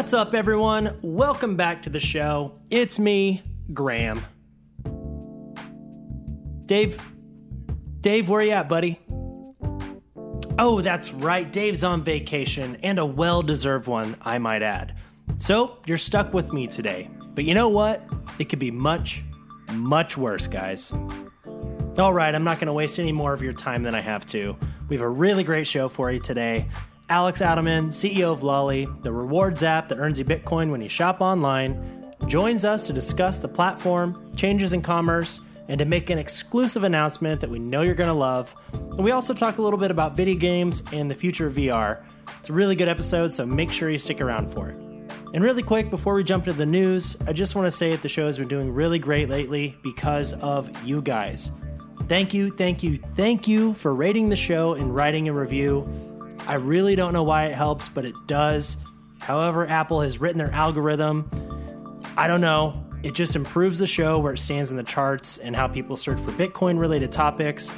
What's up, everyone? Welcome back to the show. It's me, Graham. Dave, Dave, where you at, buddy? Oh, that's right. Dave's on vacation, and a well deserved one, I might add. So, you're stuck with me today. But you know what? It could be much, much worse, guys. All right, I'm not going to waste any more of your time than I have to. We have a really great show for you today. Alex Adelman, CEO of Lolli, the rewards app that earns you Bitcoin when you shop online, joins us to discuss the platform, changes in commerce, and to make an exclusive announcement that we know you're going to love. And we also talk a little bit about video games and the future of VR. It's a really good episode, so make sure you stick around for it. And really quick, before we jump into the news, I just want to say that the show has been doing really great lately because of you guys. Thank you, thank you, thank you for rating the show and writing a review. I really don't know why it helps, but it does. However, Apple has written their algorithm. I don't know. It just improves the show where it stands in the charts and how people search for Bitcoin related topics.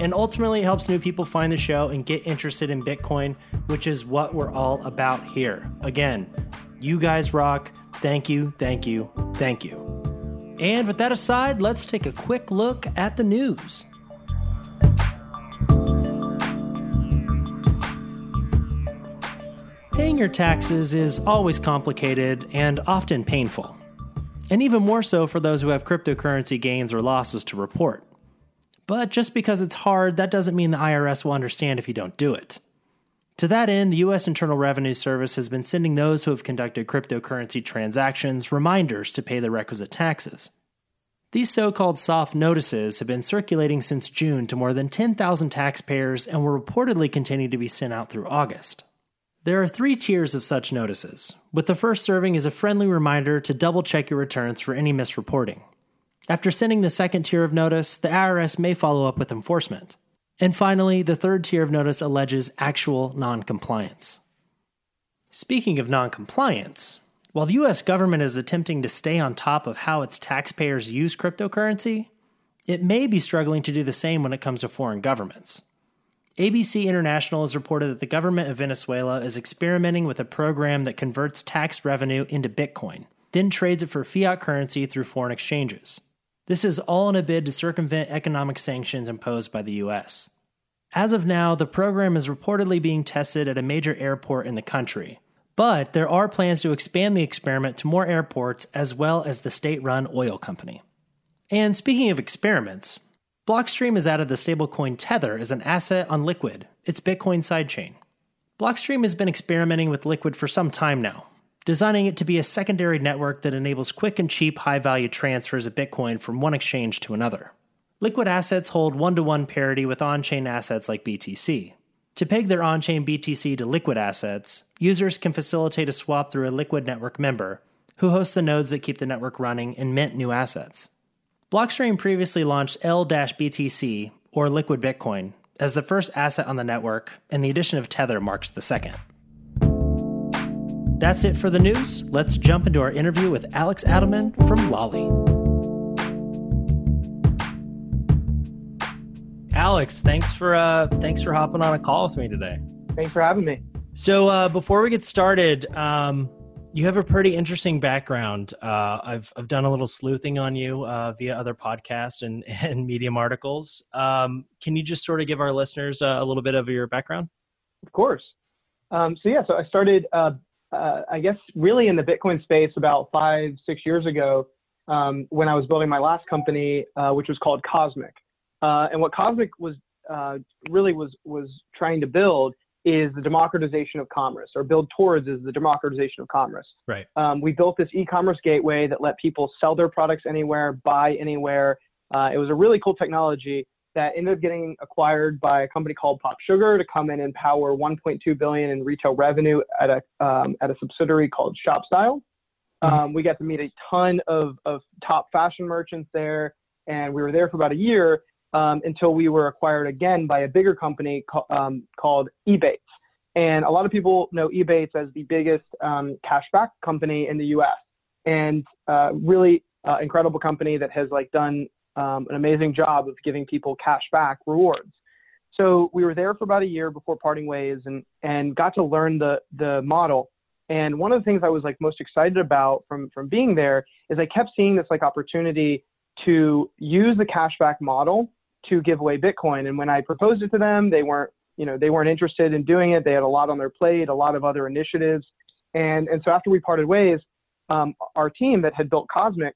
And ultimately, helps new people find the show and get interested in Bitcoin, which is what we're all about here. Again, you guys rock. Thank you, thank you, thank you. And with that aside, let's take a quick look at the news. Paying your taxes is always complicated and often painful, and even more so for those who have cryptocurrency gains or losses to report. But just because it's hard, that doesn't mean the IRS will understand if you don't do it. To that end, the U.S. Internal Revenue Service has been sending those who have conducted cryptocurrency transactions reminders to pay the requisite taxes. These so called soft notices have been circulating since June to more than 10,000 taxpayers and will reportedly continue to be sent out through August. There are three tiers of such notices, with the first serving as a friendly reminder to double check your returns for any misreporting. After sending the second tier of notice, the IRS may follow up with enforcement. And finally, the third tier of notice alleges actual noncompliance. Speaking of noncompliance, while the US government is attempting to stay on top of how its taxpayers use cryptocurrency, it may be struggling to do the same when it comes to foreign governments. ABC International has reported that the government of Venezuela is experimenting with a program that converts tax revenue into Bitcoin, then trades it for fiat currency through foreign exchanges. This is all in a bid to circumvent economic sanctions imposed by the US. As of now, the program is reportedly being tested at a major airport in the country, but there are plans to expand the experiment to more airports as well as the state run oil company. And speaking of experiments, Blockstream has added the stablecoin Tether as an asset on Liquid, its Bitcoin sidechain. Blockstream has been experimenting with Liquid for some time now, designing it to be a secondary network that enables quick and cheap high value transfers of Bitcoin from one exchange to another. Liquid assets hold one to one parity with on chain assets like BTC. To peg their on chain BTC to Liquid assets, users can facilitate a swap through a Liquid network member who hosts the nodes that keep the network running and mint new assets. Blockstream previously launched L-BTC, or Liquid Bitcoin, as the first asset on the network, and the addition of Tether marks the second. That's it for the news. Let's jump into our interview with Alex Adelman from Lolli. Alex, thanks for uh, thanks for hopping on a call with me today. Thanks for having me. So uh, before we get started, um, you have a pretty interesting background. Uh, I've I've done a little sleuthing on you uh, via other podcasts and and Medium articles. Um, can you just sort of give our listeners uh, a little bit of your background? Of course. Um, so yeah, so I started, uh, uh, I guess, really in the Bitcoin space about five six years ago um, when I was building my last company, which was called Cosmic. and what Cosmic was really was was trying to build is the democratization of commerce, or build towards is the democratization of commerce. Right. Um, we built this e-commerce gateway that let people sell their products anywhere, buy anywhere. Uh, it was a really cool technology that ended up getting acquired by a company called Pop Sugar to come in and power 1.2 billion in retail revenue at a um, at a subsidiary called ShopStyle. Mm-hmm. Um, we got to meet a ton of of top fashion merchants there, and we were there for about a year um, until we were acquired again by a bigger company co- um, called Ebates. And a lot of people know Ebates as the biggest um, cashback company in the U.S. and uh, really uh, incredible company that has like done um, an amazing job of giving people cash back rewards. So we were there for about a year before parting ways and, and got to learn the, the model. And one of the things I was like most excited about from from being there is I kept seeing this like opportunity to use the cashback model to give away Bitcoin. And when I proposed it to them, they weren't, you know, they weren't interested in doing it. They had a lot on their plate, a lot of other initiatives. And, and so after we parted ways, um, our team that had built Cosmic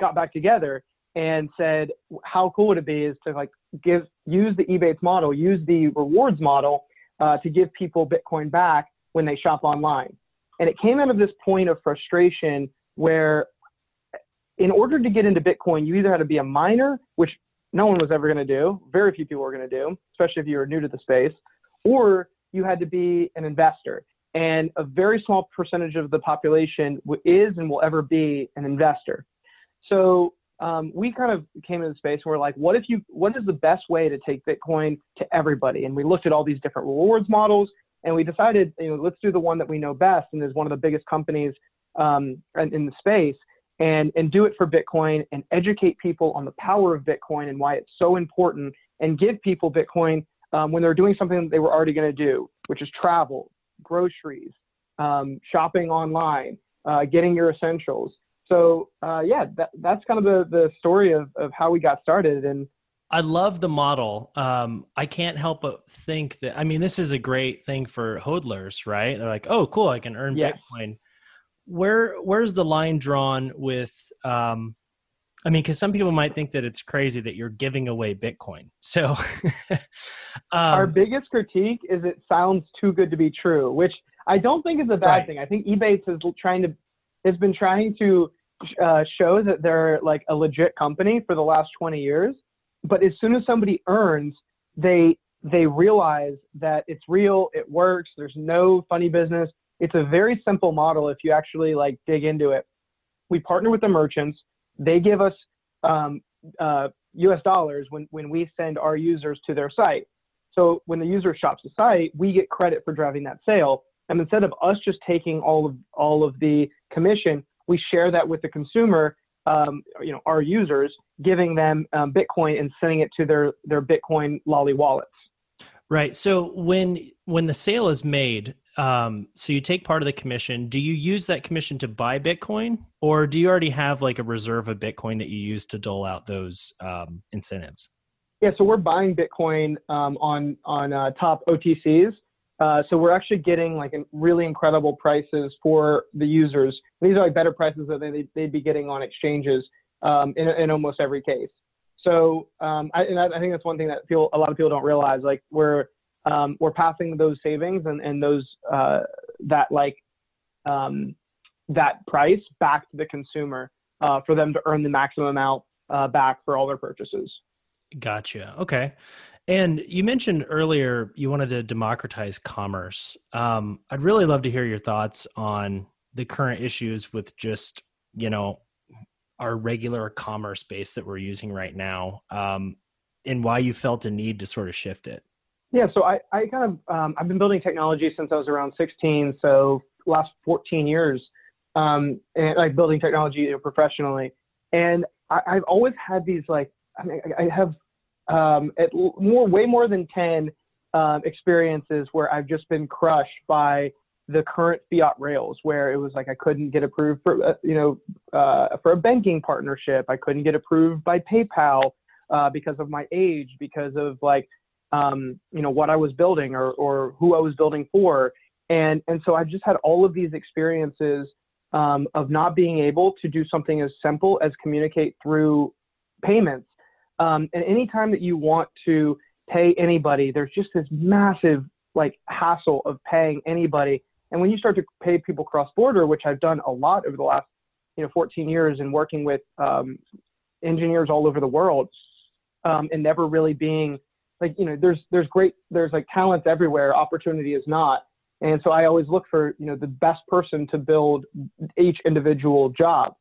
got back together and said, how cool would it be is to like give, use the Ebates model, use the rewards model uh, to give people Bitcoin back when they shop online. And it came out of this point of frustration where in order to get into Bitcoin, you either had to be a miner, which no one was ever going to do, very few people were going to do, especially if you were new to the space, or you had to be an investor. And a very small percentage of the population is and will ever be an investor. So um, we kind of came into the space where we're like, what if you, what is the best way to take Bitcoin to everybody? And we looked at all these different rewards models and we decided, you know, let's do the one that we know best and is one of the biggest companies um, in, in the space and, and do it for Bitcoin and educate people on the power of Bitcoin and why it's so important and give people Bitcoin um, when they're doing something they were already going to do, which is travel, groceries, um, shopping online, uh, getting your essentials. So uh, yeah, that, that's kind of the, the story of, of how we got started. And I love the model. Um, I can't help but think that, I mean, this is a great thing for hodlers, right? They're like, oh, cool, I can earn yes. Bitcoin where where's the line drawn with um I mean, because some people might think that it's crazy that you're giving away Bitcoin. So, um, our biggest critique is it sounds too good to be true, which I don't think is a bad right. thing. I think Ebates is trying to has been trying to uh, show that they're like a legit company for the last 20 years. But as soon as somebody earns, they they realize that it's real, it works. There's no funny business. It's a very simple model if you actually like dig into it. We partner with the merchants. They give us um, uh, US dollars when, when we send our users to their site. So when the user shops the site, we get credit for driving that sale. And instead of us just taking all of all of the commission, we share that with the consumer, um, you know, our users, giving them um, Bitcoin and sending it to their their Bitcoin lolli wallets. Right. So when when the sale is made, um, so you take part of the commission. Do you use that commission to buy Bitcoin, or do you already have like a reserve of Bitcoin that you use to dole out those um, incentives? Yeah, so we're buying Bitcoin um, on on uh, top OTCs. Uh, so we're actually getting like really incredible prices for the users. These are like better prices than they, they'd be getting on exchanges um, in, in almost every case. So um, I, and I think that's one thing that people, a lot of people don't realize. Like we're um, we're passing those savings and, and those uh, that like um, that price back to the consumer uh, for them to earn the maximum amount uh, back for all their purchases. Gotcha. Okay. And you mentioned earlier you wanted to democratize commerce. Um, I'd really love to hear your thoughts on the current issues with just you know our regular commerce base that we're using right now, um, and why you felt a need to sort of shift it. Yeah, so I, I kind of um, I've been building technology since I was around 16, so last 14 years, um, and like building technology you know, professionally. And I, have always had these like I, mean, I have um, at more way more than 10 um, experiences where I've just been crushed by the current fiat rails, where it was like I couldn't get approved for uh, you know uh, for a banking partnership, I couldn't get approved by PayPal uh, because of my age, because of like um, you know, what I was building or, or who I was building for. And, and so I've just had all of these experiences um, of not being able to do something as simple as communicate through payments. Um, and anytime that you want to pay anybody, there's just this massive like hassle of paying anybody. And when you start to pay people cross border, which I've done a lot over the last you know 14 years and working with um, engineers all over the world, um, and never really being like you know there's there's great there's like talents everywhere opportunity is not. And so i always look for you know the best person to build each individual job.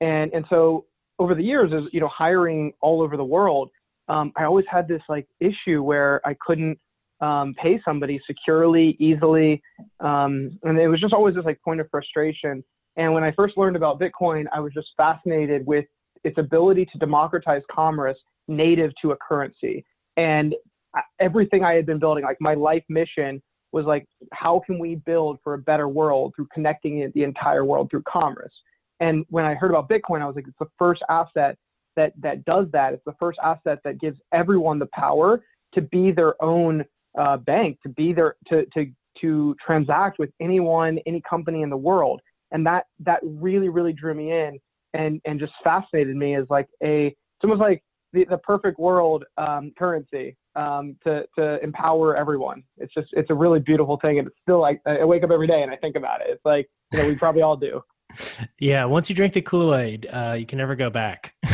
And and so over the years as you know hiring all over the world um, i always had this like issue where i couldn't um, pay somebody securely easily. Um, and it was just always this like point of frustration. And when i first learned about bitcoin i was just fascinated with its ability to democratize commerce native to a currency and everything I had been building, like my life mission was like, how can we build for a better world through connecting the entire world through commerce? And when I heard about Bitcoin, I was like, it's the first asset that that does that. It's the first asset that gives everyone the power to be their own uh, bank, to be their to to to transact with anyone, any company in the world. And that that really really drew me in and and just fascinated me as like a it's almost like the, the perfect world um, currency um, to to empower everyone. It's just it's a really beautiful thing, and it's still like I wake up every day and I think about it. It's like you know we probably all do. Yeah, once you drink the Kool Aid, uh, you can never go back.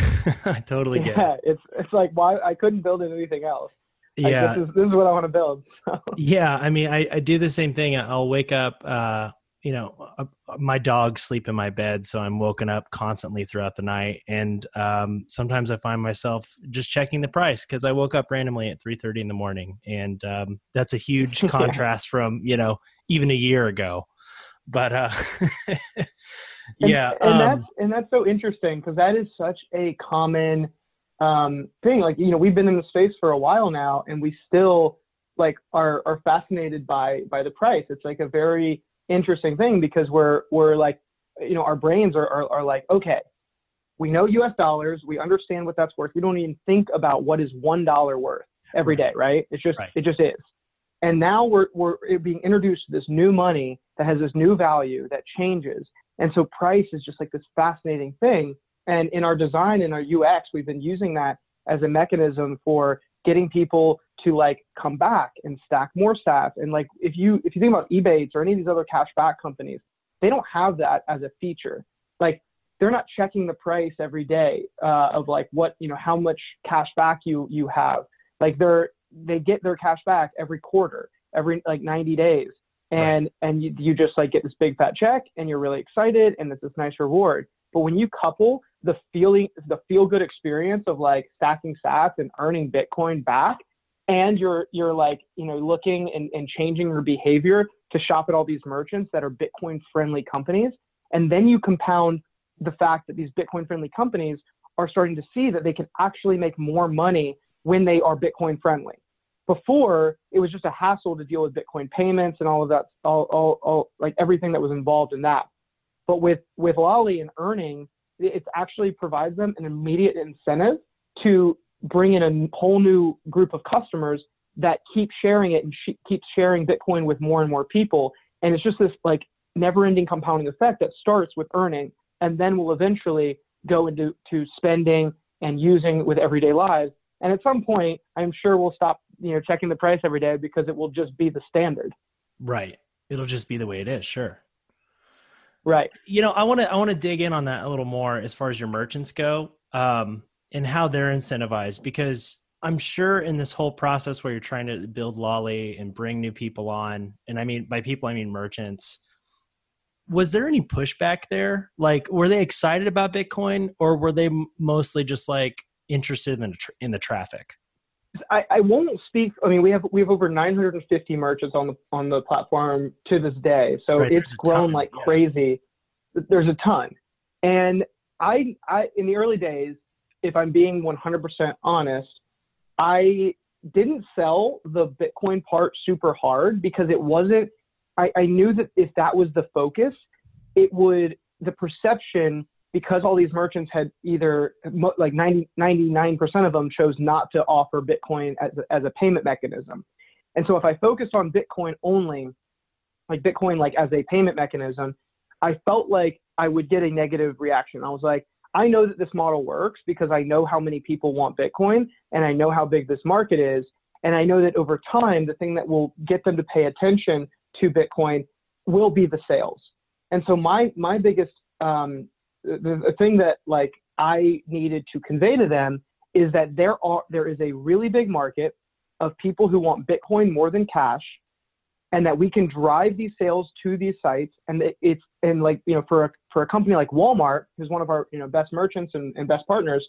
I totally get yeah, it. It's it's like why I couldn't build anything else. Like, yeah, this is, this is what I want to build. So. Yeah, I mean, I, I do the same thing. I'll wake up. Uh, you know, uh, my dogs sleep in my bed, so I'm woken up constantly throughout the night. And um, sometimes I find myself just checking the price because I woke up randomly at 3:30 in the morning, and um, that's a huge contrast from you know even a year ago. But uh, yeah, and, and um, that's and that's so interesting because that is such a common um, thing. Like you know, we've been in the space for a while now, and we still like are are fascinated by by the price. It's like a very interesting thing because we're we're like you know our brains are, are, are like okay we know us dollars. We understand what that's worth. We don't even think about what is one dollar worth every day right? It's just right. it just is. And now we're we're being introduced to this new money that has this new value that changes. And so price is just like this fascinating thing. And in our design in our ux we've been using that as a mechanism for getting people to like come back and stack more sats. And like if you if you think about Ebates or any of these other cash back companies, they don't have that as a feature. Like they're not checking the price every day uh, of like what you know how much cash back you you have. Like they're they get their cash back every quarter, every like 90 days, and right. and you, you just like get this big fat check and you're really excited and it's this nice reward. But when you couple the feeling, the feel good experience of like stacking sats and earning Bitcoin back, and you're you're like you know looking and, and changing your behavior to shop at all these merchants that are Bitcoin friendly companies, and then you compound the fact that these Bitcoin friendly companies are starting to see that they can actually make more money when they are Bitcoin friendly. Before, it was just a hassle to deal with Bitcoin payments and all of that, all, all, all like everything that was involved in that. But with with Lolli and earning, it actually provides them an immediate incentive to bring in a whole new group of customers that keep sharing it and sh- keep sharing Bitcoin with more and more people. And it's just this like never-ending compounding effect that starts with earning and then will eventually go into to spending and using with everyday lives. And at some point, I'm sure we'll stop, you know, checking the price every day because it will just be the standard. Right. It'll just be the way it is. Sure. Right. You know, I want to I want to dig in on that a little more as far as your merchants go, um, and how they're incentivized because I'm sure in this whole process where you're trying to build Lolli and bring new people on, and I mean by people I mean merchants. Was there any pushback there? Like, were they excited about Bitcoin, or were they mostly just like interested in the tra- in the traffic? I, I won't speak. I mean, we have we have over 950 merchants on the on the platform to this day, so right, it's grown ton, like yeah. crazy. There's a ton, and I I in the early days, if I'm being 100% honest, I didn't sell the Bitcoin part super hard because it wasn't. I, I knew that if that was the focus, it would the perception because all these merchants had either like 90, 99% of them chose not to offer Bitcoin as a, as a payment mechanism. And so if I focused on Bitcoin only, like Bitcoin like as a payment mechanism, I felt like I would get a negative reaction. I was like, I know that this model works because I know how many people want Bitcoin and I know how big this market is. And I know that over time, the thing that will get them to pay attention to Bitcoin will be the sales. And so my my biggest um, the, the thing that like I needed to convey to them is that there are there is a really big market of people who want Bitcoin more than cash, and that we can drive these sales to these sites. And it's and like you know for a for a company like Walmart, who's one of our you know best merchants and, and best partners,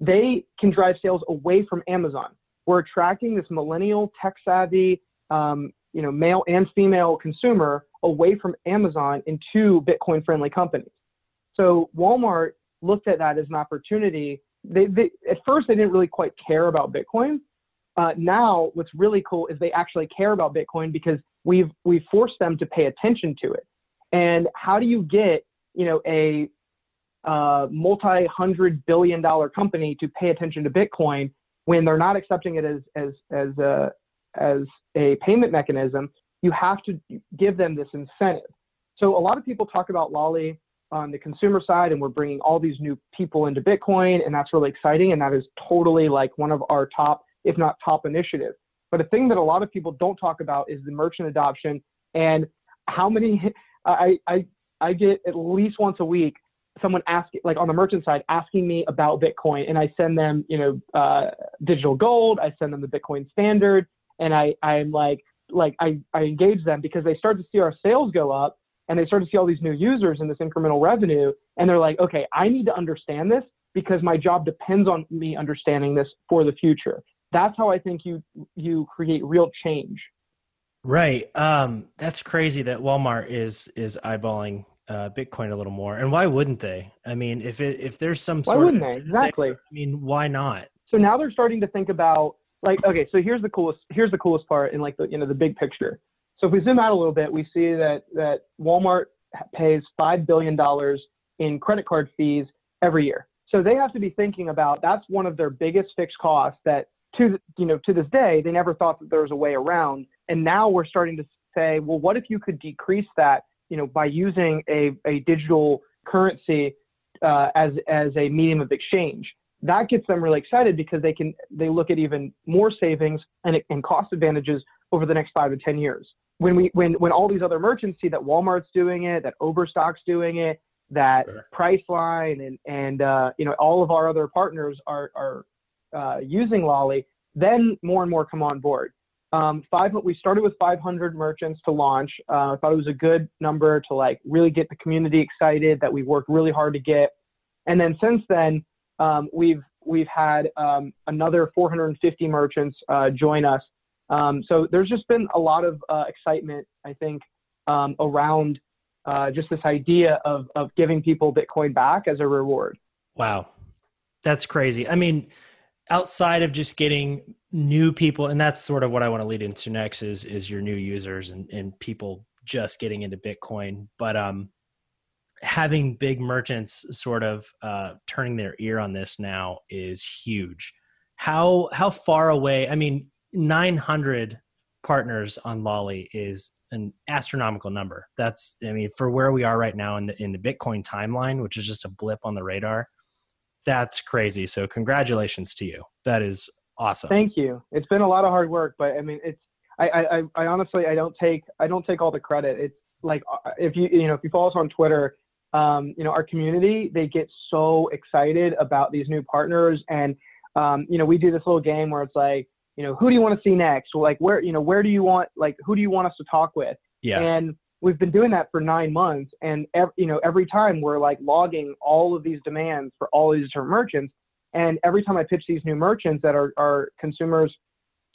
they can drive sales away from Amazon. We're attracting this millennial, tech savvy, um, you know, male and female consumer away from Amazon into Bitcoin friendly companies. So Walmart looked at that as an opportunity. They, they, at first they didn't really quite care about Bitcoin, uh, now what's really cool is they actually care about Bitcoin because we've we've forced them to pay attention to it. And how do you get you know a uh, multi-hundred billion dollar company to pay attention to Bitcoin when they're not accepting it as as as a as a payment mechanism? You have to give them this incentive. So a lot of people talk about Lolli on the consumer side, and we're bringing all these new people into Bitcoin, and that's really exciting. And that is totally like one of our top, if not top, initiative. But a thing that a lot of people don't talk about is the merchant adoption and how many. I I I get at least once a week someone asking, like on the merchant side, asking me about Bitcoin, and I send them, you know, uh, digital gold. I send them the Bitcoin standard, and I I'm like like I I engage them because they start to see our sales go up, and they start to see all these new users and this incremental revenue, and they're like, okay, I need to understand this because my job depends on me understanding this for the future. That's how I think you you create real change. Right. Um, that's crazy that Walmart is is eyeballing uh, Bitcoin a little more. And why wouldn't they? I mean, if it, if there's some why sort wouldn't of they? Exactly. I mean, why not? So now they're starting to think about like okay, so here's the coolest here's the coolest part in like the you know the big picture. So if we zoom out a little bit, we see that that Walmart pays five billion dollars in credit card fees every year. So they have to be thinking about that's one of their biggest fixed costs that to you know to this day they never thought that there was a way around. And now we're starting to say, well, what if you could decrease that you know, by using a, a digital currency uh, as as a medium of exchange. That gets them really excited because they can they look at even more savings and, and cost advantages over the next five to ten years. When we when when all these other merchants see that Walmart's doing it, that Overstock's doing it, that sure. Priceline and and uh, you know all of our other partners are are uh, using Lolli, then more and more come on board. Um, five, we started with 500 merchants to launch. Uh, I thought it was a good number to like really get the community excited that we worked really hard to get. And then since then, um, we've we've had um, another 450 merchants uh, join us. Um, so there's just been a lot of uh, excitement, I think, um, around uh, just this idea of of giving people Bitcoin back as a reward. Wow, that's crazy. I mean, outside of just getting new people and that's sort of what i want to lead into next is is your new users and, and people just getting into bitcoin but um having big merchants sort of uh turning their ear on this now is huge how how far away i mean 900 partners on Lolli is an astronomical number that's i mean for where we are right now in the in the bitcoin timeline which is just a blip on the radar that's crazy. So congratulations to you. That is awesome. Thank you. It's been a lot of hard work, but I mean, it's I I, I honestly I don't take I don't take all the credit. It's like uh, if you you know if you follow us on Twitter, um, you know our community they get so excited about these new partners, and um, you know we do this little game where it's like you know who do you want to see next? like where you know where do you want like who do you want us to talk with? Yeah. And we've been doing that for nine months and every, you know every time we're like logging all of these demands for all these different merchants and every time i pitch these new merchants that our, our consumers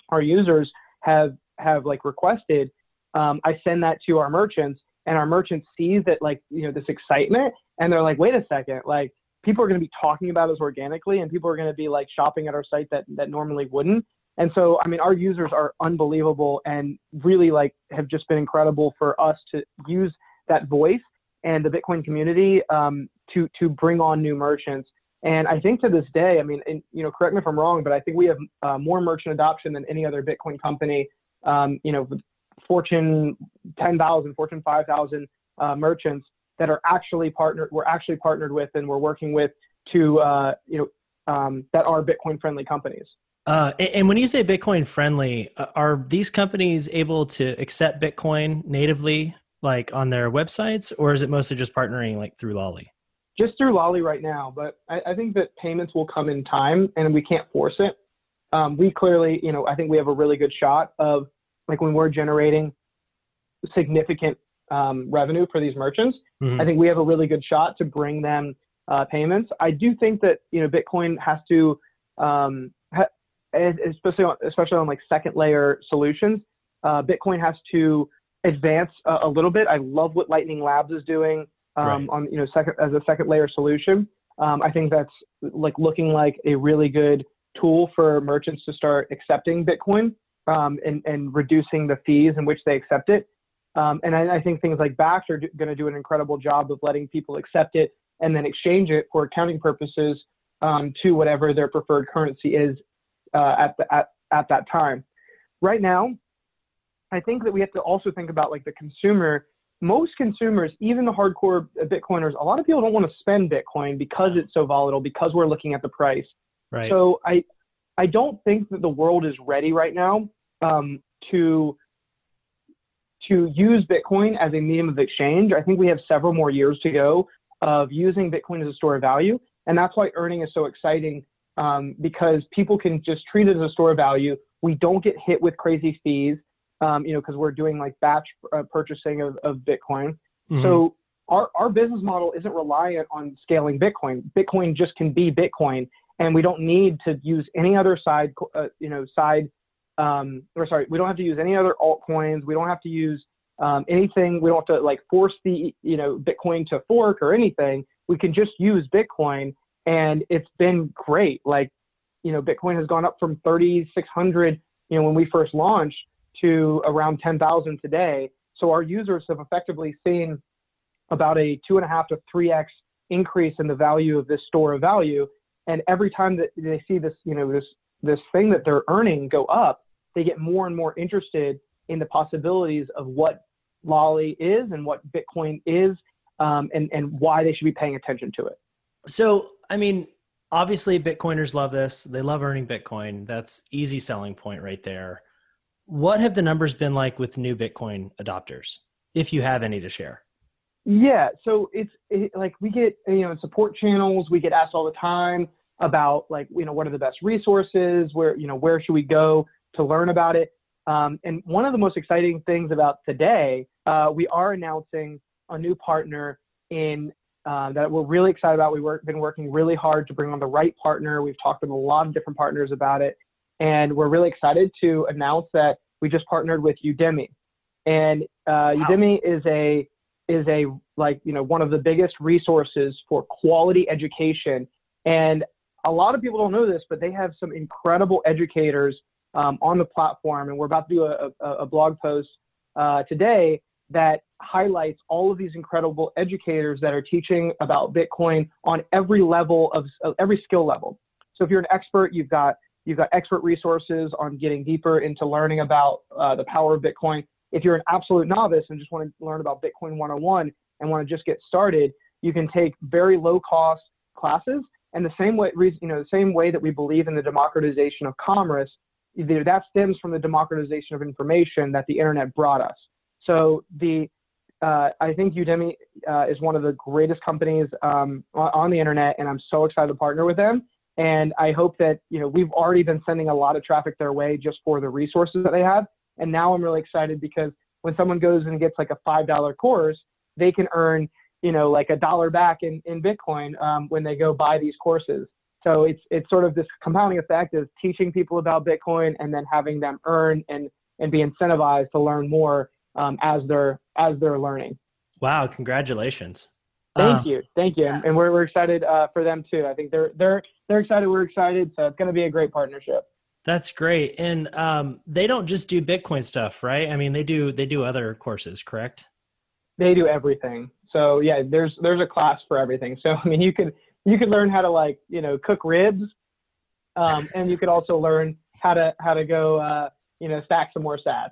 our users have have like requested um, i send that to our merchants and our merchants sees that like you know this excitement and they're like wait a second like people are going to be talking about us organically and people are going to be like shopping at our site that that normally wouldn't and so, I mean, our users are unbelievable and really like have just been incredible for us to use that voice and the Bitcoin community um, to to bring on new merchants. And I think to this day, I mean, and, you know, correct me if I'm wrong, but I think we have uh, more merchant adoption than any other Bitcoin company. Um, you know, Fortune 10,000, Fortune 5,000 uh, merchants that are actually partnered. We're actually partnered with, and we're working with to uh, you know um, that are Bitcoin friendly companies. Uh, and when you say Bitcoin friendly, uh, are these companies able to accept Bitcoin natively, like on their websites, or is it mostly just partnering like through Lolli? Just through Lolli right now, but I, I think that payments will come in time, and we can't force it. Um, we clearly, you know, I think we have a really good shot of like when we're generating significant um, revenue for these merchants. Mm-hmm. I think we have a really good shot to bring them uh, payments. I do think that you know Bitcoin has to um, especially on, especially on like second layer solutions, uh, Bitcoin has to advance a, a, little bit. I love what Lightning Labs is doing um, right. on you know second as a second layer solution. Um, I think that's like looking like a really good tool for merchants to start accepting Bitcoin um, and, and reducing the fees in which they accept it. Um, and I, I, think things like Bakkt are going to do an incredible job of letting people accept it and then exchange it for accounting purposes um, to whatever their preferred currency is uh, at, the, at, at that time. Right now, I think that we have to also think about like the consumer. Most consumers, even the hardcore Bitcoiners, a lot of people don't want to spend Bitcoin because it's so volatile, because we're looking at the price. Right. So I, I don't think that the world is ready right now um, to to use Bitcoin as a medium of exchange. I think we have several more years to go of using Bitcoin as a store of value, and that's why earning is so exciting um, because people can just treat it as a store of value. We don't get hit with crazy fees, um, you know, because we're doing like batch uh, purchasing of, of Bitcoin. Mm-hmm. So our, our business model isn't reliant on scaling Bitcoin. Bitcoin just can be Bitcoin, and we don't need to use any other side, uh, you know, side. Um, or sorry, we don't have to use any other altcoins. We don't have to use um, anything. We don't have to like force the, you know, Bitcoin to fork or anything. We can just use Bitcoin and it's been great. Like, you know, Bitcoin has gone up from 3,600, you know, when we first launched to around 10,000 today. So our users have effectively seen about a two and a half to three x increase in the value of this store of value. And every time that they see this, you know, this this thing that they're earning go up, they get more and more interested in the possibilities of what Lolli is and what Bitcoin is, um, and and why they should be paying attention to it. So, I mean, obviously, Bitcoiners love this. They love earning Bitcoin. That's easy selling point right there. What have the numbers been like with new Bitcoin adopters, if you have any to share? Yeah, so it's it, like we get you know support channels. We get asked all the time about like you know what are the best resources, where you know where should we go to learn about it. Um, and one of the most exciting things about today, uh, we are announcing a new partner in uh, that we're really excited about. We've work, been working really hard to bring on the right partner. We've talked with a lot of different partners about it, and we're really excited to announce that we just partnered with Udemy. And uh, wow. Udemy is a is a like you know one of the biggest resources for quality education. And a lot of people don't know this, but they have some incredible educators um, on the platform. And we're about to do a, a, a blog post uh, today that highlights all of these incredible educators that are teaching about Bitcoin on every level of every skill level. So if you're an expert, you've got you've got expert resources on getting deeper into learning about uh, the power of Bitcoin. If you're an absolute novice and just want to learn about Bitcoin 101 and want to just get started, you can take very low cost classes. And the same way, you know, the same way that we believe in the democratization of commerce, that stems from the democratization of information that the internet brought us. So the uh, I think Udemy uh, is one of the greatest companies um, on the internet, and I'm so excited to partner with them. And I hope that you know we've already been sending a lot of traffic their way just for the resources that they have. And now I'm really excited because when someone goes and gets like a five dollar course, they can earn you know like a dollar back in in Bitcoin um, when they go buy these courses. So it's it's sort of this compounding effect of teaching people about Bitcoin and then having them earn and and be incentivized to learn more um, as they're as they're learning. Wow! Congratulations. Thank uh, you, thank you, and, and we're we're excited uh, for them too. I think they're they're they're excited. We're excited, so it's going to be a great partnership. That's great, and um, they don't just do Bitcoin stuff, right? I mean, they do they do other courses, correct? They do everything. So yeah, there's there's a class for everything. So I mean, you could you could learn how to like you know cook ribs, um, and you could also learn how to how to go uh, you know stack some more sats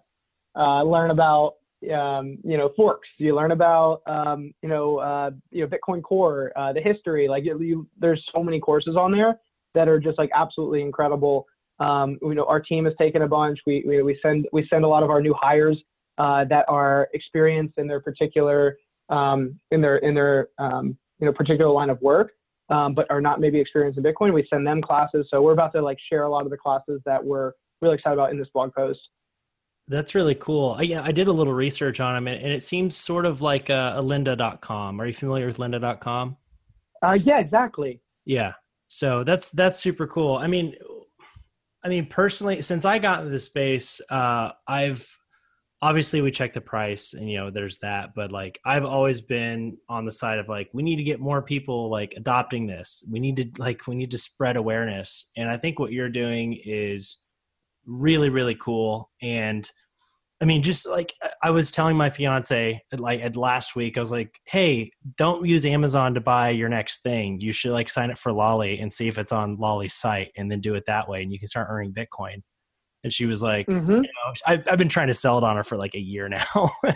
uh, learn about um, you know forks. You learn about um, you know uh, you know Bitcoin Core, uh, the history. Like you, you, there's so many courses on there that are just like absolutely incredible. Um, you know, our team has taken a bunch. We, we, we send we send a lot of our new hires uh, that are experienced in their particular um, in their in their um, you know particular line of work, um, but are not maybe experienced in Bitcoin. We send them classes. So we're about to like share a lot of the classes that we're really excited about in this blog post. That's really cool. I, yeah, I did a little research on him, and, it seems sort of like a, a lynda.com. Are you familiar with lynda.com? Uh, yeah, exactly. Yeah. So that's that's super cool. I mean, I mean, personally, since I got into the space, uh, I've obviously we check the price and you know there's that but like i've always been on the side of like we need to get more people like adopting this we need to like we need to spread awareness and i think what you're doing is really really cool. And i mean just like i was telling my fiance like at last week i was like hey don't use amazon to buy your next thing. You should like sign up for lolli and see if it's on lolli's site and then do it that way and you can start earning bitcoin. And she was like mm-hmm. you know, I've, I've been trying to sell it on her for like a year now.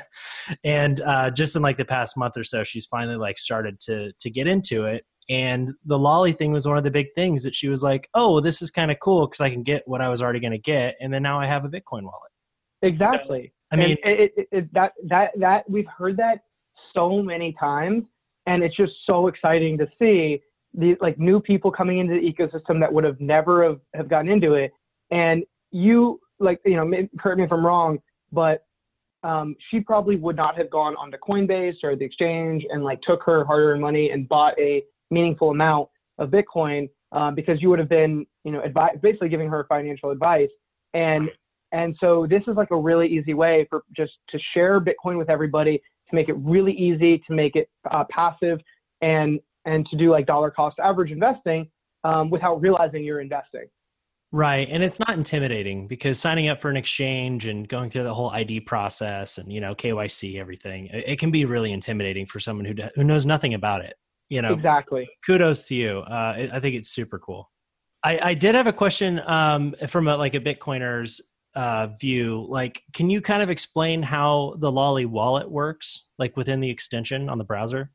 And uh, just in like the past month or so she's finally like started to to get into it and the lolli thing was one of the big things that she was like oh this is kind of cool because i can get what i was already going to get and then now i have a bitcoin wallet. Exactly. So, i mean it, it, it, that that that we've heard that so many times and it's just so exciting to see the like new people coming into the ecosystem that would have never have, have gotten into it. And you like you know correct me if i'm wrong but um, she probably would not have gone onto coinbase or the exchange and like took her hard-earned money and bought a meaningful amount of bitcoin uh, because you would have been you know advi- basically giving her financial advice and and so this is like a really easy way for just to share bitcoin with everybody to make it really easy to make it uh, passive and and to do like dollar cost average investing um, without realizing you're investing Right. And it's not intimidating because signing up for an exchange and going through the whole ID process and, you know, KYC, everything, it, it can be really intimidating for someone who, who knows nothing about it. You know, exactly. Kudos to you. Uh, I think it's super cool. I, I did have a question um, from a, like a Bitcoiner's uh, view. Like, can you kind of explain how the Lolli wallet works, like within the extension on the browser?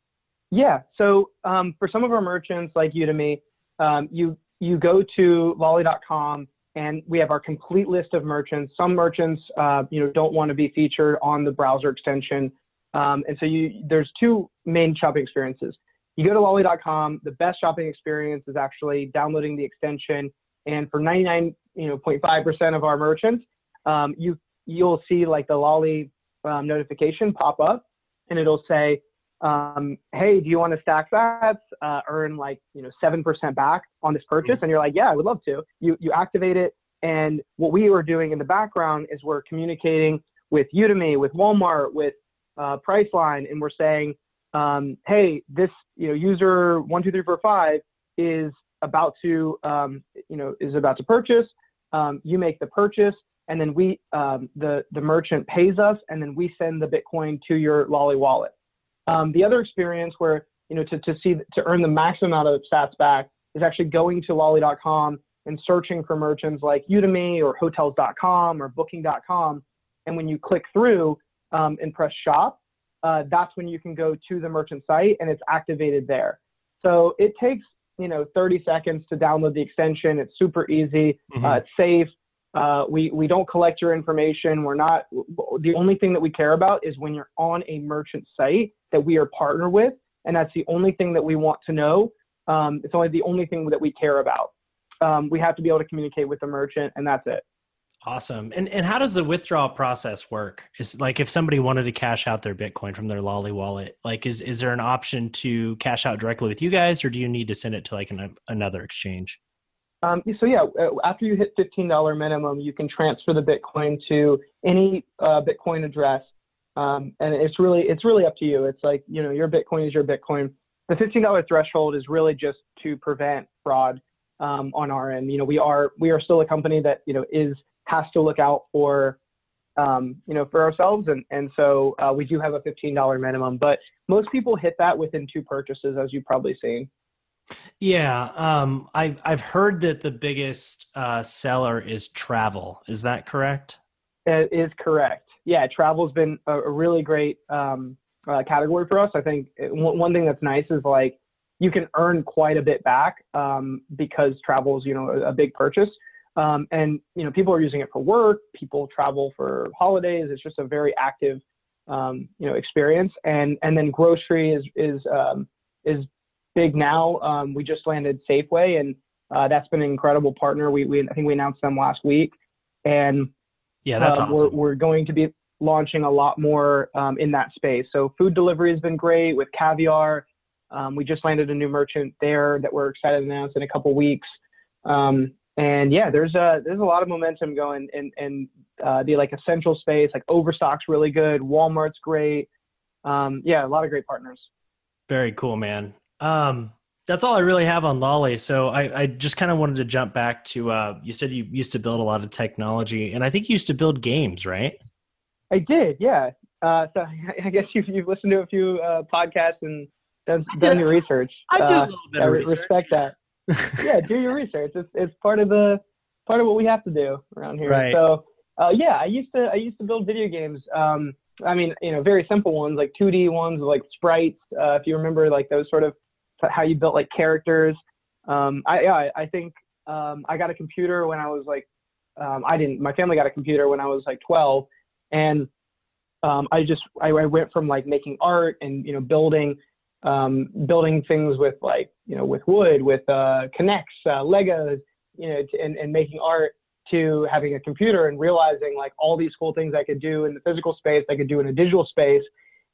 Yeah. So um, for some of our merchants like Udemy, um, you you go to lolli.com and we have our complete list of merchants. Some merchants, uh, you know, don't want to be featured on the browser extension. Um, and so you, there's two main shopping experiences. You go to lolli.com. The best shopping experience is actually downloading the extension. And for 99, you know, 0.5% of our merchants, um, you you'll see like the lolli um, notification pop up, and it'll say um, hey, do you want to stack that? uh, earn like, you know, 7% back on this purchase? Mm-hmm. And you're like, yeah, I would love to. You, you activate it. And what we were doing in the background is we're communicating with Udemy, with Walmart, with uh, Priceline, and we're saying, um, hey, this, you know, user one, two, three, four, five is about to, um, you know, is about to purchase. Um, you make the purchase and then we, um, the, the merchant pays us and then we send the Bitcoin to your Lolli wallet. Um, the other experience where, you know, to, to see, to earn the maximum amount of sats back is actually going to lolli.com and searching for merchants like Udemy or hotels.com or booking.com. And when you click through um, and press shop, uh, that's when you can go to the merchant site and it's activated there. So it takes, you know, 30 seconds to download the extension. It's super easy. Mm-hmm. Uh, it's safe. Uh, we, we don't collect your information. We're not, the only thing that we care about is when you're on a merchant site that we are partnered with. And that's the only thing that we want to know. Um, it's only the only thing that we care about. Um, we have to be able to communicate with the merchant, and that's it. Awesome. And and how does the withdrawal process work? Is like if somebody wanted to cash out their Bitcoin from their Lolli wallet, like is is there an option to cash out directly with you guys, or do you need to send it to like an, another exchange? Um, so yeah, uh, after you hit $15 minimum, you can transfer the Bitcoin to any uh, Bitcoin address, um, and it's really it's really up to you. It's like you know your Bitcoin is your Bitcoin. The $15 threshold is really just to prevent fraud um, on our end. You know we are we are still a company that you know is has to look out for um, you know for ourselves, and and so uh, we do have a $15 minimum, but most people hit that within two purchases, as you've probably seen. Yeah, um, I've I've heard that the biggest uh, seller is travel. Is that correct? It is correct. Yeah, travel's been a, a really great um, uh, category for us. I think it, one thing that's nice is like you can earn quite a bit back um, because travel is you know a, a big purchase, um, and you know people are using it for work. People travel for holidays. It's just a very active um, you know experience. And and then grocery is is um, is big now. Um, we just landed Safeway, and uh, that's been an incredible partner. We, we I think we announced them last week, and yeah, that's uh, awesome. We're, we're going to be launching a lot more um, in that space. So food delivery has been great with Caviar. Um, we just landed a new merchant there that we're excited to announce in a couple weeks. Um, And yeah, there's a there's a lot of momentum going in in uh, the like essential space. Like Overstock's really good. Walmart's great. Um, yeah, a lot of great partners. Very cool, man. Um, that's all I really have on Lolli. So I, I just kind of wanted to jump back to uh, you said you used to build a lot of technology, and I think you used to build games, right? I did, yeah. Uh, so I guess you've, you've listened to a few uh, podcasts and done, done your research. I do a uh, little bit of research. I respect that. Yeah, do your research. It's it's part of the part of what we have to do around here. Right. So uh, yeah, I used to I used to build video games. Um, I mean, you know, very simple ones like 2D ones like sprites. Uh, if you remember, like those sort of how you built like characters. Um, I yeah, I think um, I got a computer when I was like um, I didn't. My family got a computer when I was like 12, and um, I just I, I, went from like making art and you know building um, building things with like you know with wood, with uh, K'NEX, uh, Legos, you know, to, and, and making art to having a computer and realizing like all these cool things I could do in the physical space, I could do in a digital space,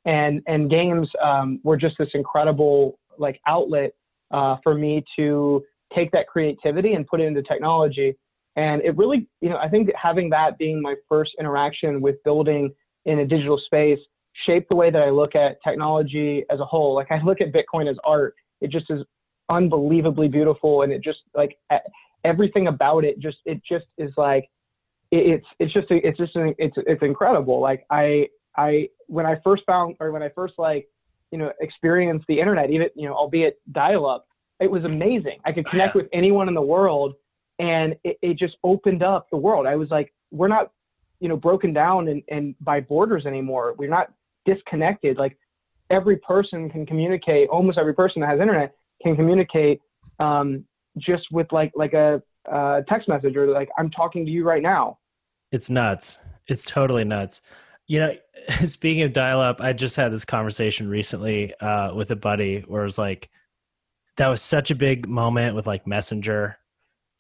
and and games um, were just this incredible like outlet uh, for me to take that creativity and put it into technology. And it really, you know, I think having that being my first interaction with building in a digital space shaped the way that I look at technology as a whole. Like I look at Bitcoin as art. It just is unbelievably beautiful, and it just like everything about it just it just is like it's it's just it's just it's it's incredible. Like I I when I first found or when I first like you know experienced the internet, even you know albeit dial up, it was amazing. I could connect with anyone in the world, and it, it just opened up the world. I was like, we're not you know broken down and, and by borders anymore. We're not disconnected. Like every person can communicate. Almost every person that has internet can communicate um, just with like like a uh, text message or like I'm talking to you right now. It's nuts. It's totally nuts. You know, speaking of dial up, I just had this conversation recently uh, with a buddy where it was like, that was such a big moment with like Messenger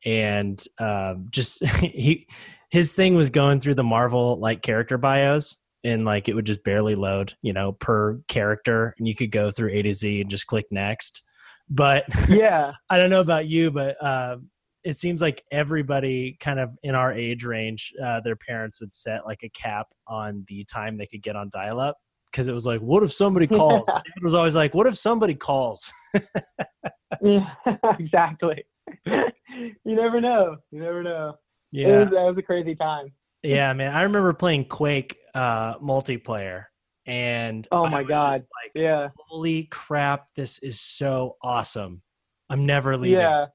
and uh, just he his thing was going through the Marvel like character bios and like it would just barely load, you know, per character, and you could go through A to Z and just click next. But yeah, I don't know about you, but uh, it seems like everybody kind of in our age range, uh, their parents would set like a cap on the time they could get on dial up because it was like, what if somebody calls? Yeah. It was always like, what if somebody calls? yeah, exactly. you never know. You never know. Yeah, it was, that was a crazy time. Yeah, man. I remember playing Quake uh, multiplayer, and oh my god, like, yeah, holy crap, this is so awesome. I'm never leaving. Yeah,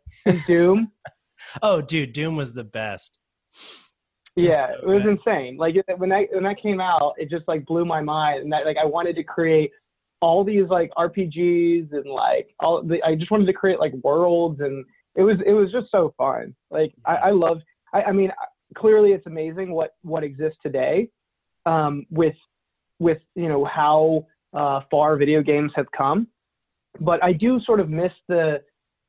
Doom. oh, dude, Doom was the best. Yeah, so it was good. insane. Like when that when that came out, it just like blew my mind, and that like I wanted to create all these like RPGs and like all the, I just wanted to create like worlds and it was it was just so fun. Like I, I love I, I mean, clearly it's amazing what what exists today um, with with you know how uh, far video games have come. But I do sort of miss the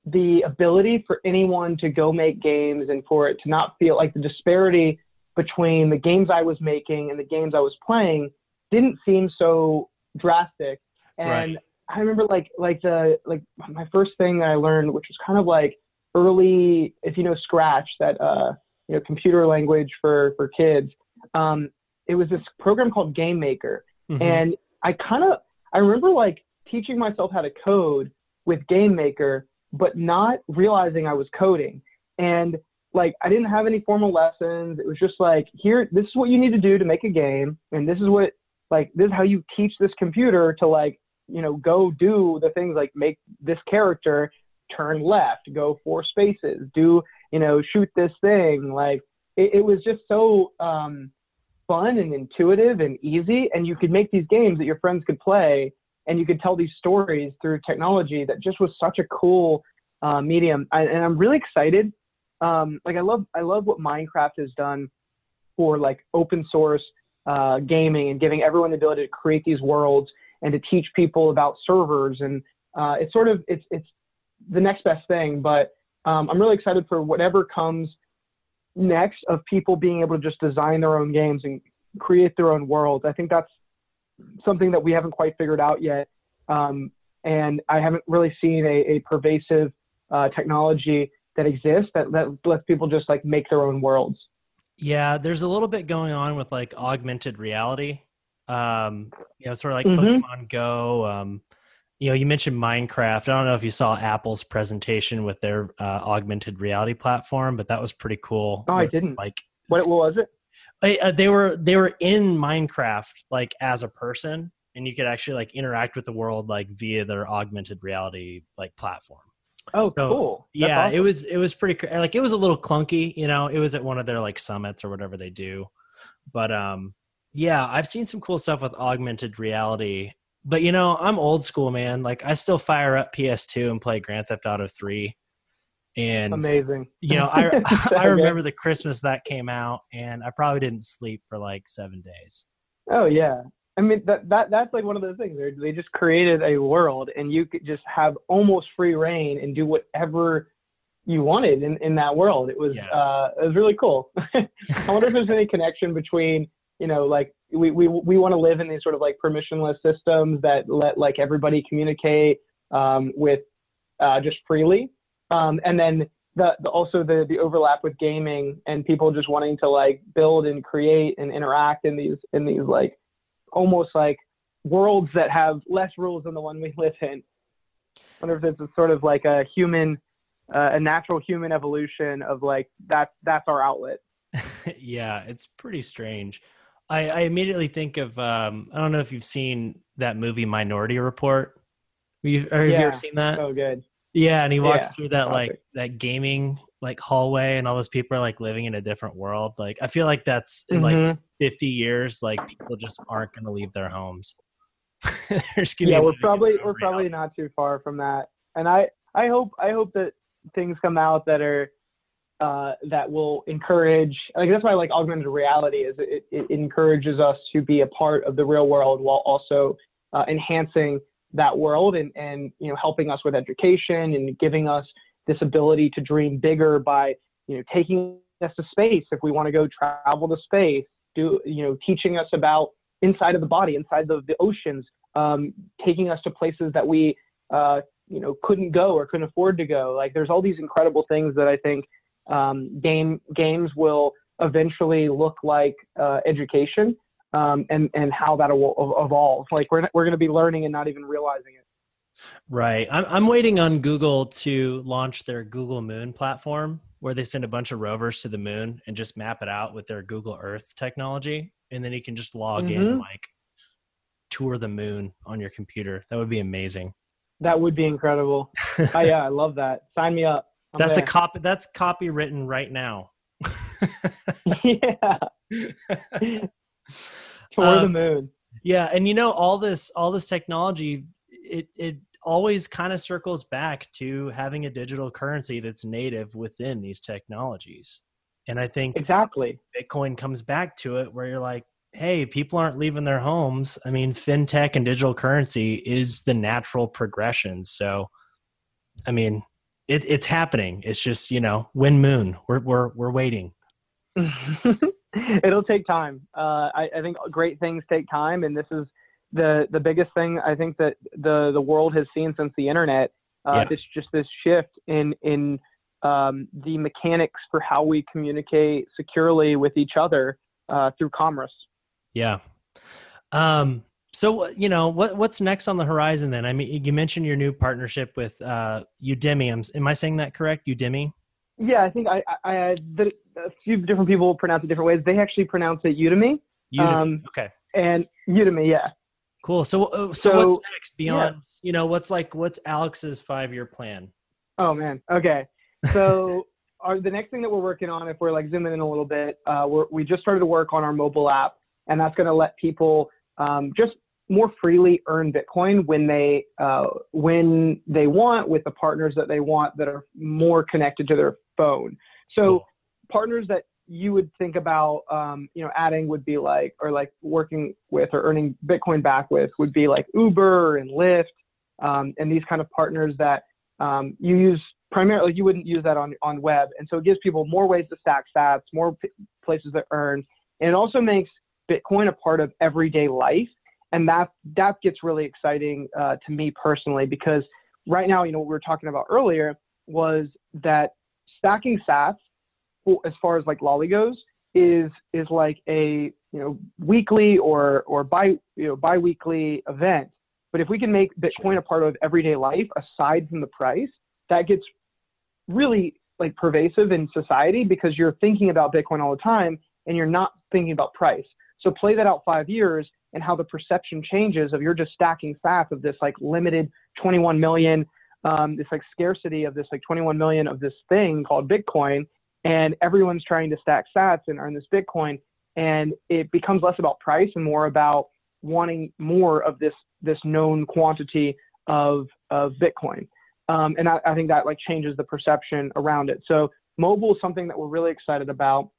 the ability for anyone to go make games and for it to not feel like the disparity between the games I was making and the games I was playing didn't seem so drastic. And right. I remember like like the like my first thing that I learned, which was kind of like early, if you know Scratch, that uh, you know, computer language for for kids. Um, it was this program called Game Maker, mm-hmm. and I kind of I remember like teaching myself how to code with Game Maker, but not realizing I was coding. And like I didn't have any formal lessons. It was just like here, this is what you need to do to make a game, and this is what like this is how you teach this computer to like you know go do the things like make this character turn left, go four spaces, do you know, shoot this thing. Like it, it was just so um, fun and intuitive and easy. And you could make these games that your friends could play and you could tell these stories through technology that just was such a cool uh, medium. I, and I'm really excited. Um, like I love, I love what Minecraft has done for like open source uh, gaming and giving everyone the ability to create these worlds and to teach people about servers. And uh, it's sort of, it's, it's the next best thing, but um, I'm really excited for whatever comes next of people being able to just design their own games and create their own worlds. I think that's something that we haven't quite figured out yet. Um, and I haven't really seen a, a pervasive uh, technology that exists that, that lets people just like make their own worlds. Yeah, there's a little bit going on with like augmented reality. Um, you know, sort of like Mhm. Pokemon Go. Um, you know, you mentioned Minecraft. I don't know if you saw Apple's presentation with their uh, augmented reality platform, but that was pretty cool. Oh, I didn't. Like What, what was it? I- uh, they were they were in Minecraft like as a person, and you could actually like interact with the world like via their augmented reality like platform. Oh, So, cool. That's yeah, awesome. it was it was pretty like it was a little clunky, you know. It was at one of their like summits or whatever they do, but um, yeah, I've seen some cool stuff with augmented reality. But you know, I'm old school, man. Like I still fire up PS2 and play Grand Theft Auto 3, and amazing. you know, I I remember the Christmas that came out, and I probably didn't sleep for like seven days. Oh yeah. I mean that that that's like one of those things. They they just created a world, and you could just have almost free reign and do whatever you wanted in, in that world. It was Yeah. uh it was really cool. I wonder if there's any connection between you know like we we we want to live in these sort of like permissionless systems that let like everybody communicate um, with uh, just freely, um, and then the, the also the the overlap with gaming and people just wanting to like build and create and interact in these in these like almost like worlds that have less rules than the one we live in. I wonder if this is sort of like a human, uh, a natural human evolution of like that's that's our outlet. yeah, it's pretty strange. I, I immediately think of um, I don't know if you've seen that movie Minority Report. Have you, have you Yeah. ever seen that? So good. Yeah, and he walks Yeah, through that like that gaming like hallway, and all those people are like living in a different world. Like I feel like that's in like Mhm. fifty years, like people just aren't going to leave their homes. There's gonna be Yeah, we're probably we're probably not too far from that. And I I hope I hope that things come out that are uh, that will encourage. Like that's why I like augmented reality is it, it encourages us to be a part of the real world while also uh, enhancing that world and and you know helping us with education and giving us this ability to dream bigger by you know taking us to space. If we want to go travel to space do you know teaching us about inside of the body inside the, the oceans um, taking us to places that we uh, you know couldn't go or couldn't afford to go. Like there's all these incredible things that i think um, game games will eventually look like uh, education um, and and how that will evolve like we're, we're going to be learning and not even realizing it Right. I'm I'm waiting on Google to launch their Google Moon platform where they send a bunch of rovers to the moon and just map it out with their Google Earth technology and then you can just log in and Mhm. like tour the moon on your computer. That would be amazing. that would be incredible oh yeah i love that sign me up I'm that's a copy that's copywritten right now. yeah tour the Um, moon Yeah, and you know all this all this technology it it always kind of circles back to having a digital currency that's native within these technologies. And I think exactly Bitcoin comes back to it where you're like, hey, people aren't leaving their homes. I mean, fintech and digital currency is the natural progression. So, I mean, it, it's happening. It's just you know, when moon. We're we're we're waiting. It'll take time. Uh, I, I think great things take time, and this is the the biggest thing I think that the the world has seen since the internet. Uh, Yeah. This just this shift in in um, the mechanics for how we communicate securely with each other uh, through commerce. Yeah. Um. So you know what what's next on the horizon? Then I mean, you mentioned your new partnership with uh, Udemy. Am, am I saying that correct? Udemy. Yeah, I think I, I, I the, a few different people pronounce it different ways. They actually pronounce it Udemy, Udemy. Um, okay. and Udemy, yeah. Cool. So uh, so, So, what's next beyond? You know, what's like what's Alex's five year plan? Oh man. Okay. So our, the next thing that we're working on, if we're like zooming in a little bit, uh, we're, we just started to work on our mobile app, and that's going to let people um, just more freely earn Bitcoin when they uh, when they want with the partners that they want that are more connected to their phone. So Cool. Partners that you would think about, um, you know, adding would be like, or like working with or earning Bitcoin back with would be like Uber and Lyft, um, and these kind of partners that um, you use primarily. You wouldn't use that on on web, and so it gives people more ways to stack sats, more p- places to earn, and it also makes Bitcoin a part of everyday life, and that that gets really exciting uh, to me personally because right now, you know, what we were talking about earlier was that stacking sats as far as like lolli goes is is like a you know weekly or or bi you know biweekly event. But if we can make bitcoin a part of everyday life aside from the price that gets really like pervasive in society because you're thinking about bitcoin all the time and you're not thinking about price. So play that out 5 years and how the perception changes of you're just stacking sats of this like limited 21 million um, this like scarcity of this like 21 million of this thing called bitcoin and everyone's trying to stack sats and earn this Bitcoin. And it becomes less about price and more about wanting more of this this known quantity of of Bitcoin. Um, and I, I think that like changes the perception around it. So mobile is something that we're really excited about,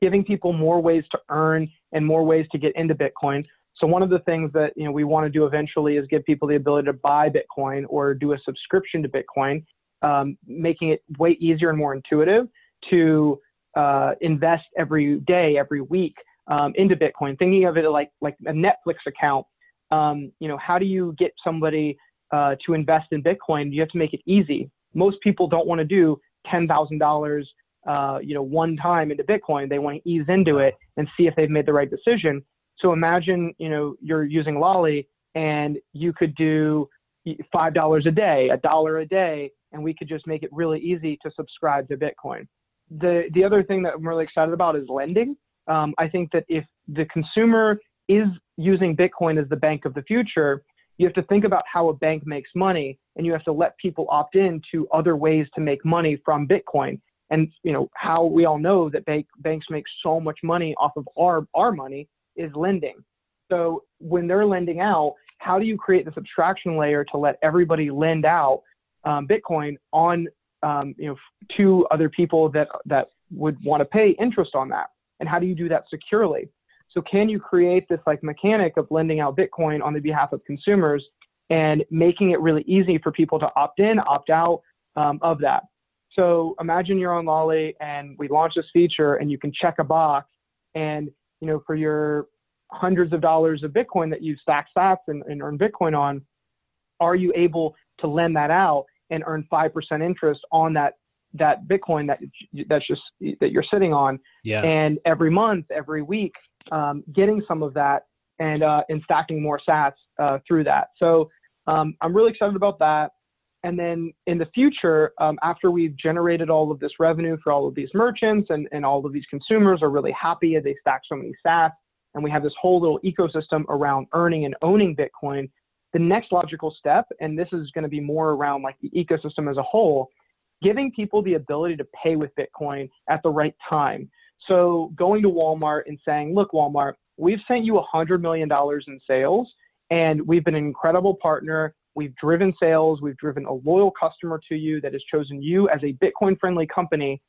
giving people more ways to earn and more ways to get into Bitcoin. So one of the things that you know we want to do eventually is give people the ability to buy Bitcoin or do a subscription to Bitcoin, um, making it way easier and more intuitive to uh, invest every day, every week um, into Bitcoin, thinking of it like like a Netflix account. Um, you know, how do you get somebody uh, to invest in Bitcoin? You have to make it easy. Most people don't want to do ten thousand uh, dollars, you know, one time into Bitcoin. They want to ease into it and see if they've made the right decision. So imagine, you know, you're using Lolli and you could do five dollars a day, a dollar a day, and we could just make it really easy to subscribe to Bitcoin the the other thing that I'm really excited about is lending. Um, I think that if the consumer is using Bitcoin as the bank of the future, you have to think about how a bank makes money, and you have to let people opt in to other ways to make money from Bitcoin. And you know how we all know that bank, banks make so much money off of our our money is lending. So when they're lending out, how do you create this abstraction layer to let everybody lend out um, Bitcoin on um, you know, to other people that that would want to pay interest on that? And how do you do that securely? So can you create this like mechanic of lending out Bitcoin on the behalf of consumers and making it really easy for people to opt in, opt out um, of that? So imagine you're on Lolli and we launch this feature and you can check a box and you know for your hundreds of dollars of Bitcoin that you stack sats and, and earn Bitcoin on, are you able to lend that out and earn 5% interest on that that Bitcoin that that's just that you're sitting on. Yeah. And every month, every week, um, getting some of that and uh, and stacking more Sats uh, through that. So um, I'm really excited about that. And then in the future, um, after we've generated all of this revenue for all of these merchants and, and all of these consumers are really happy and they stack so many Sats, and we have this whole little ecosystem around earning and owning Bitcoin, the next logical step, and this is going to be more around like the ecosystem as a whole, giving people the ability to pay with Bitcoin at the right time. So going to Walmart and saying, look, Walmart, we've sent you $100 million in sales, and we've been an incredible partner. We've driven sales, we've driven a loyal customer to you that has chosen you as a Bitcoin friendly company.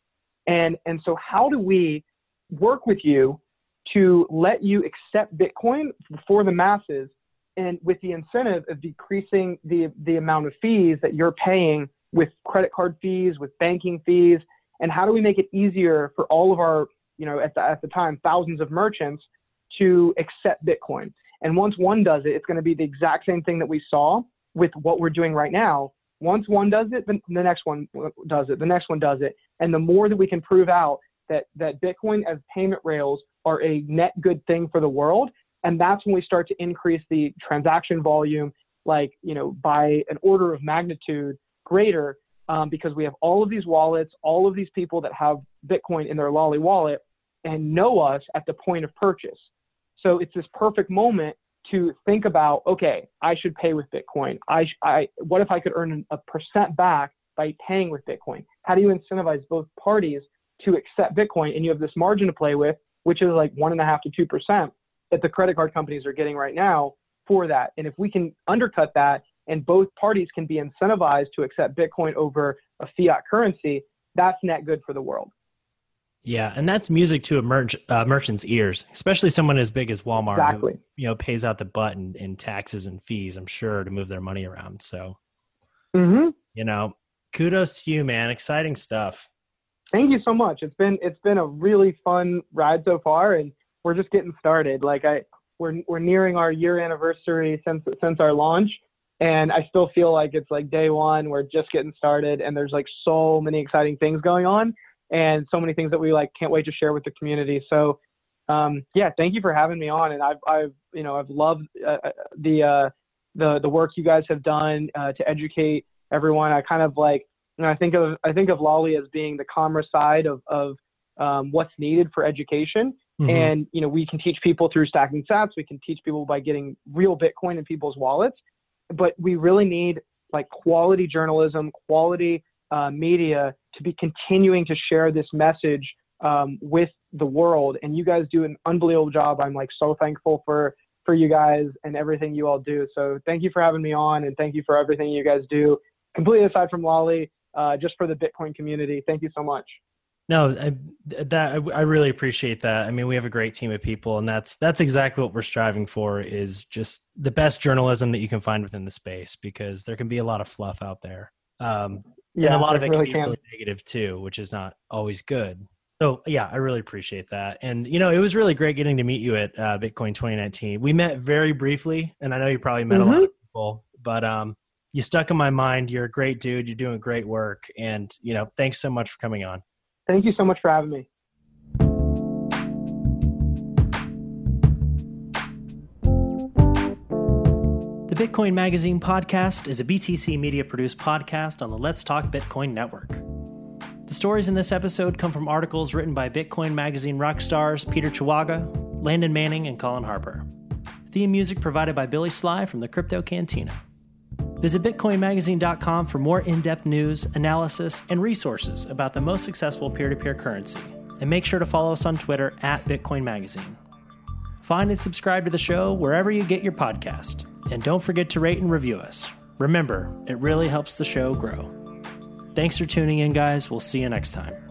And, and so, how do we work with you to let you accept Bitcoin for the masses and with the incentive of decreasing the, the amount of fees that you're paying with credit card fees, with banking fees, and how do we make it easier for all of our, you know, at the, at the time, thousands of merchants to accept Bitcoin. And once one does it, it's going to be the exact same thing that we saw with what we're doing right now. Once one does it, then the next one does it, the next one does it. And the more that we can prove out that, that Bitcoin as payment rails are a net good thing for the world, and that's when we start to increase the transaction volume like you know by an order of magnitude greater um, because we have all of these wallets all of these people that have bitcoin in their lolli wallet and know us at the point of purchase. So it's this perfect moment to think about okay i should pay with bitcoin. I, I what if i could earn a percent back by paying with bitcoin? How do you incentivize both parties to accept bitcoin and you have this margin to play with which is like one and a half to two percent that the credit card companies are getting right now for that. And if we can undercut that and both parties can be incentivized to accept Bitcoin over a fiat currency, that's net good for the world. Yeah, and that's music to a merch, uh, merchant's ears, especially someone as big as Walmart, exactly. who you know pays out the butt in, in taxes and fees. I'm sure to move their money around. So, mm-hmm. you know, kudos to you, man. Exciting stuff. Thank you so much. It's been it's been a really fun ride so far, and we're just getting started. Like I, we're we're nearing our year anniversary since since our launch, and I still feel like it's like day one. We're just getting started, and there's like so many exciting things going on, and so many things that we like can't wait to share with the community. So, um, yeah, thank you for having me on, and I've, I've, you know, I've loved uh, uh the uh, the the work you guys have done uh, to educate everyone. I kind of like, know, I think of I think of Lolli as being the commerce side of of um, what's needed for education. Mm-hmm. And you know, we can teach people through stacking sats. We can teach people by getting real Bitcoin in people's wallets but we really need like quality journalism, quality uh, media to be continuing to share this message um, with the world. And you guys do an unbelievable job. I'm like so thankful for for you guys and everything you all do. So thank you for having me on, and thank you for everything you guys do. Completely aside from Lolli, uh, just for the Bitcoin community. Thank you so much. No, I, that I really appreciate that. I mean, we have a great team of people, and that's that's exactly what we're striving for. Is just the best journalism that you can find within the space, because there can be a lot of fluff out there, um, yeah, and a lot of it really can be really negative too, which is not always good. So yeah, I really appreciate that, and you know, it was really great getting to meet you at uh, Bitcoin 2019. We met very briefly, and I know you probably met mm-hmm. a lot of mm-hmm. people, but um, you stuck in my mind. You're a great dude. You're doing great work, and you know, thanks so much for coming on. Thank you so much for having me. The Bitcoin Magazine podcast is a BTC media produced podcast on the Let's Talk Bitcoin network. The stories in this episode come from articles written by Bitcoin Magazine rock stars Peter Chawaga, Landon Manning, and Colin Harper. Theme music provided by Billy Sly from the Crypto Cantina. Visit BitcoinMagazine.com for more in depth news, analysis, and resources about the most successful peer to peer currency. And make sure to follow us on Twitter at Bitcoin Magazine. Find and subscribe to the show wherever you get your podcast. And don't forget to rate and review us. Remember, it really helps the show grow. Thanks for tuning in, guys. We'll see you next time.